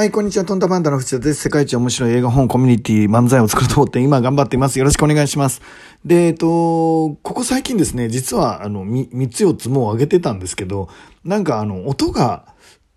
はい、こんにちは。トンタパンダの藤田です。世界一面白い映画本コミュニティ漫才を作ると思って今頑張っています。よろしくお願いします。で、えっと、ここ最近ですね、実はあの、三つ四つも上げてたんですけど、なんかあの、音が、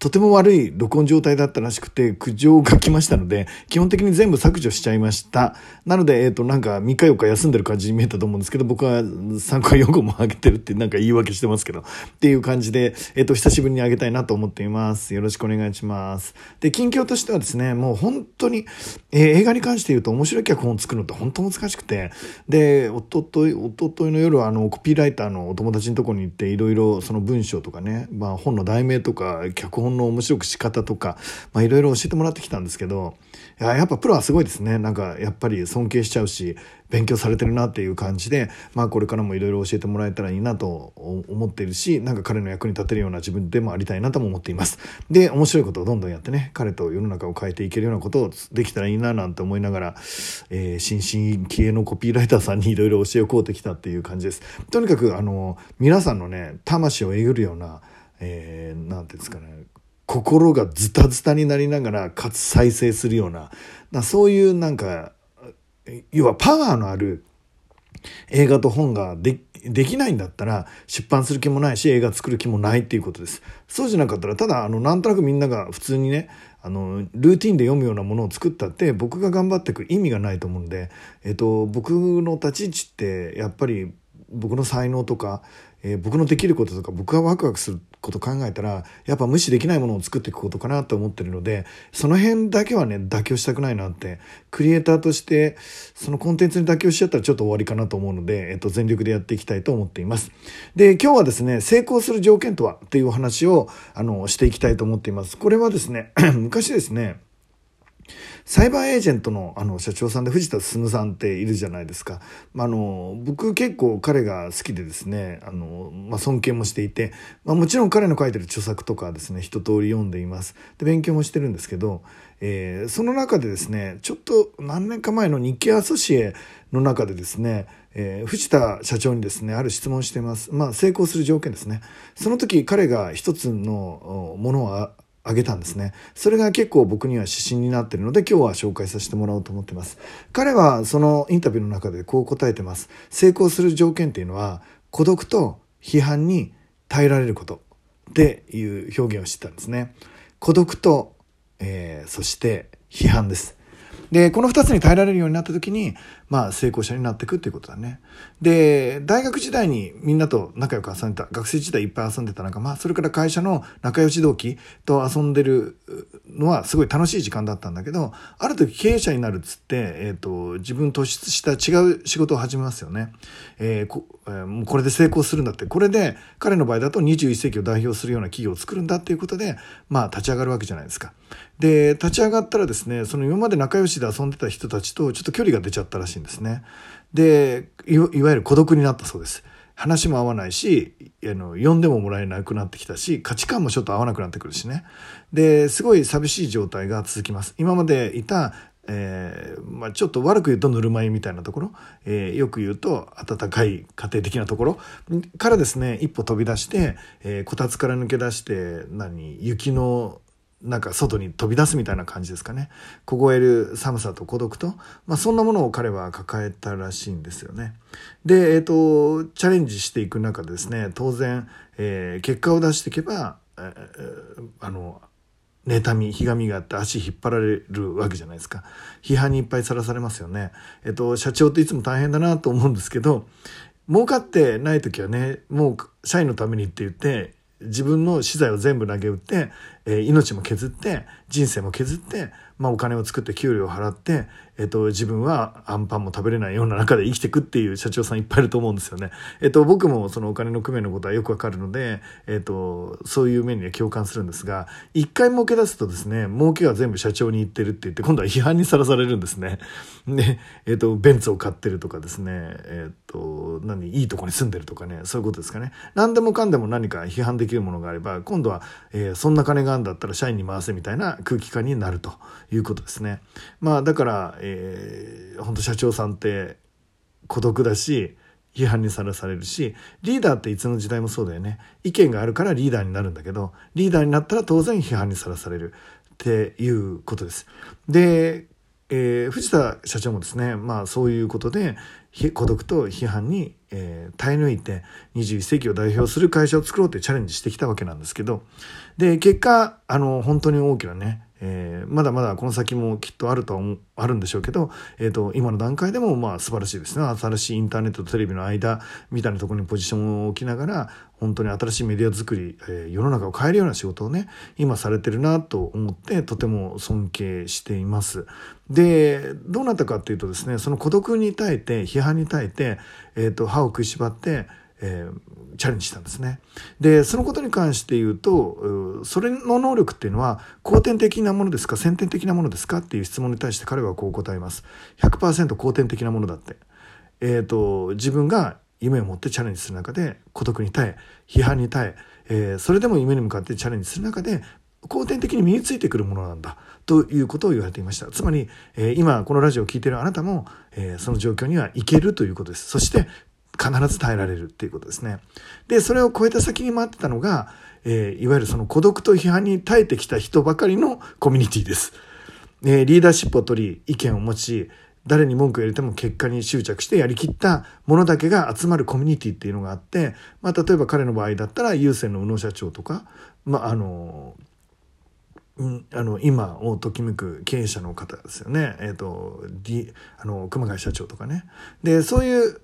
とても悪い録音状態だったらしくて、苦情が来ましたので、基本的に全部削除しちゃいました。なので、えっ、ー、と、なんか3日4日休んでる感じに見えたと思うんですけど、僕は3回4個も上げてるってなんか言い訳してますけど、っていう感じで、えっ、ー、と、久しぶりに上げたいなと思っています。よろしくお願いします。で、近況としてはですね、もう本当に、えー、映画に関して言うと面白い脚本を作るのって本当難しくて、で、おととい、おとといの夜はあの、コピーライターのお友達のとこに行って、いろいろその文章とかね、まあ本の題名とか、脚本の面白く仕方とか、まあいろいろ教えてもらってきたんですけど、いややっぱプロはすごいですね。なんかやっぱり尊敬しちゃうし、勉強されてるなっていう感じで、まあこれからもいろいろ教えてもらえたらいいなと思っているし、なんか彼の役に立てるような自分でもありたいなとも思っています。で、面白いことをどんどんやってね、彼と世の中を変えていけるようなことをできたらいいななんて思いながら、えー、新進気鋭のコピーライターさんにいろいろ教えを請うてきたっていう感じです。とにかく、あの、皆さんのね、魂をえぐるような、えー、なんていうんですかね、心がズタズタになりながらかつ再生するようなそういうなんか要はパワーのある映画と本がでできないんだったら出版する気もないし映画作る気もないっていうことです。そうじゃなかったらただあのなんとなくみんなが普通にねあのルーティンで読むようなものを作ったって僕が頑張っていく意味がないと思うんで、えっと、僕の立ち位置ってやっぱり僕の才能とか、えー、僕のできることとか僕がワクワクすること考えたらやっぱ無視できないものを作っていくことかなと思ってるのでその辺だけはね妥協したくないなってクリエイターとしてそのコンテンツに妥協しちゃったらちょっと終わりかなと思うので、えっと、全力でやっていきたいと思っています。で今日はですね成功する条件とは？っていうお話をあのしていきたいと思っています。これはですね 昔ですねサイバーエージェントのあの社長さんで藤田進さんっているじゃないですか。まあ、あの僕結構彼が好きでですねあの、まあ、尊敬もしていて、まあ、もちろん彼の書いてる著作とかですね一通り読んでいます。で勉強もしてるんですけど、えー、その中でですねちょっと何年か前の日経アソシエの中でですねえー、藤田社長にですねある質問しています、まあ、成功する条件ですね。その時彼が一つのものをあげたんですね。それが結構僕には指針になっているので今日は紹介させてもらおうと思ってます。彼はそのインタビューの中でこう答えてます。成功する条件っていうのは孤独と批判に耐えられることっていう表現をしてたんですね。孤独と、えー、そして批判です。で、この2つに耐えられるようになった時に、まあ、成功者になっていくっていうことだね。で、大学時代にみんなと仲良く遊んでた、学生時代いっぱい遊んでた仲間、それから会社の仲良し同期と遊んでるのはすごい楽しい時間だったんだけど、ある時経営者になるっつって、えっ、ー、と、自分突出した違う仕事を始めますよね。えー、こえー、もうこれで成功するんだって、これで彼の場合だと21世紀を代表するような企業を作るんだっていうことで、まあ、立ち上がるわけじゃないですか。で、立ち上がったらですね、その今まで仲良しで遊んでた人たちとちょっと距離が出ちゃったらしいんですね。で、いわゆる孤独になったそうです。話も合わないし、あの、呼んでももらえなくなってきたし、価値観もちょっと合わなくなってくるしね。で、すごい寂しい状態が続きます。今までいた、えー、まあ、ちょっと悪く言うとぬるま湯みたいなところ、えー、よく言うと温かい家庭的なところからですね一歩飛び出して、えー、こたつから抜け出して何雪のなんか外に飛び出すみたいな感じですかね凍える寒さと孤独と、まあ、そんなものを彼は抱えたらしいんですよね。で、えっ、ー、とチャレンジしていく中でですね当然、えー、結果を出していけば、あの妬み、ひがみがあって足引っ張られるわけじゃないですか。批判にいっぱいさらされますよね。えっと、社長っていつも大変だなと思うんですけど、儲かってない時はね、もう社員のためにって言って、自分の資材を全部投げ打って、えー、命も削って人生も削って、まあ、お金を作って給料を払って、え、ー、と、自分はアンパンも食べれないような中で生きていくっていう社長さんいっぱいいると思うんですよね。え、ー、と、僕もそのお金の工面のことはよくわかるので、えっ、と、そういう面には共感するんですが、一回儲け出すとですね、儲けは全部社長に言ってるって言って、今度は批判にさらされるんですね。で、えっ、と、ベンツを買ってるとかですね、えっ、と、何、いいとこに住んでるとかね、そういうことですかね。何でもかんでも何か批判できるものがあれば、今度は、えそんな金があるんだったら社員に回せみたいな空気感になるということですね。まあ、だから、えー、本当社長さんって孤独だし、批判にさらされるし、リーダーっていつの時代もそうだよね。意見があるからリーダーになるんだけど、リーダーになったら当然批判にさらされるっていうことです。で、えー、藤田社長もですね、まあそういうことで、孤独と批判に、えー、耐え抜いて21世紀を代表する会社を作ろうってチャレンジしてきたわけなんですけど、で、結果、あの、本当に大きなね、えー、まだまだこの先もきっとあるとはあるんでしょうけど、えーと、今の段階でもまあ素晴らしいですね新しいインターネットとテレビの間みたいなところにポジションを置きながら本当に新しいメディア作り、えー、世の中を変えるような仕事をね今されてるなと思ってとても尊敬しています。でどうなったかっていうとですねその孤独に耐えて批判に耐えて、えーと歯を食いしばってえー、チャレンジしたんですね。で、そのことに関して言うと、それの能力っていうのは、後天的なものですか、先天的なものですかっていう質問に対して彼はこう答えます。100%後天的なものだって。えっ、ー、と、自分が夢を持ってチャレンジする中で、孤独に耐え、批判に耐え、えー、それでも夢に向かってチャレンジする中で、後天的に身についてくるものなんだということを言われていましたつまり、えー、今このラジオを聴いているあなたも、えー、その状況にはいけるということですそして必ず耐えられるっていうことですね。で、それを超えた先に待ってたのが、えー、いわゆるその孤独と批判に耐えてきた人ばかりのコミュニティです。えー、リーダーシップを取り、意見を持ち、誰に文句を入れても結果に執着してやりきったものだけが集まるコミュニティっていうのがあって、まあ、例えば彼の場合だったら、優先の宇野社長とか、まあ、あの、うん、あの今をときめく経営者の方ですよね、えー、とあの熊谷社長とかねでそういう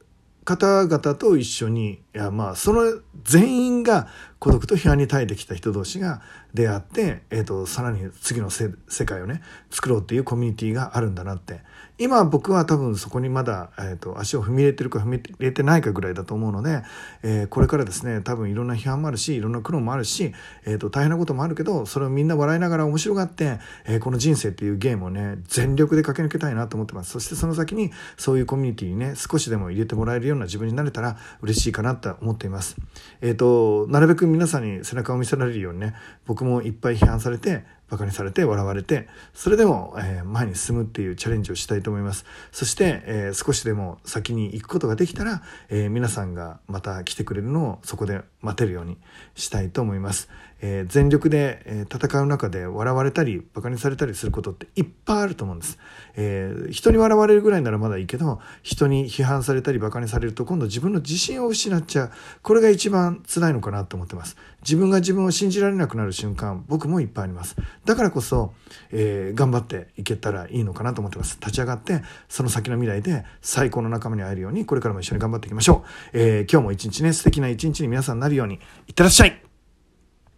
方々と一緒にいやまあその全員が孤独と批判に耐えてきた人同士が出会って、えーと、さらに次の世界をね作ろうっていうコミュニティがあるんだなって今僕は多分そこにまだ、えーと、足を踏み入れてるか踏み入れてないかぐらいだと思うので、えー、これからですね多分いろんな批判もあるしいろんな苦労もあるし、えーと、大変なこともあるけどそれをみんな笑いながら面白がって、えー、この人生っていうゲームをね全力で駆け抜けたいなと思ってますそしてその先にそういうコミュニティにね少しでも入れてもらえるような自分になれたら嬉しいかなと思っています。え、ー、となるべく皆さんに背中を見せられるようにね僕もいっぱい批判されてバカにされて笑われてそれでも、えー、前に進むっていうチャレンジをしたいと思います。そして、えー、少しでも先に行くことができたら、えー、皆さんがまた来てくれるのをそこで待てるようにしたいと思います、え全力で、え戦う中で笑われたりバカにされたりすることっていっぱいあると思うんです、え人に笑われるぐらいならまだいいけど人に批判されたりバカにされると今度自分の自信を失っちゃう。これが一番辛いのかなと思ってます。自分が自分を信じられなくなる瞬間僕もいっぱいあります。だからこそ、えー、頑張っていけたらいいのかなと思ってます。立ち上がってその先の未来で最高の仲間に会えるようにこれからも一緒に頑張っていきましょう、えー、今日も一日ね素敵な一日に皆さんなるようにいってらっしゃい。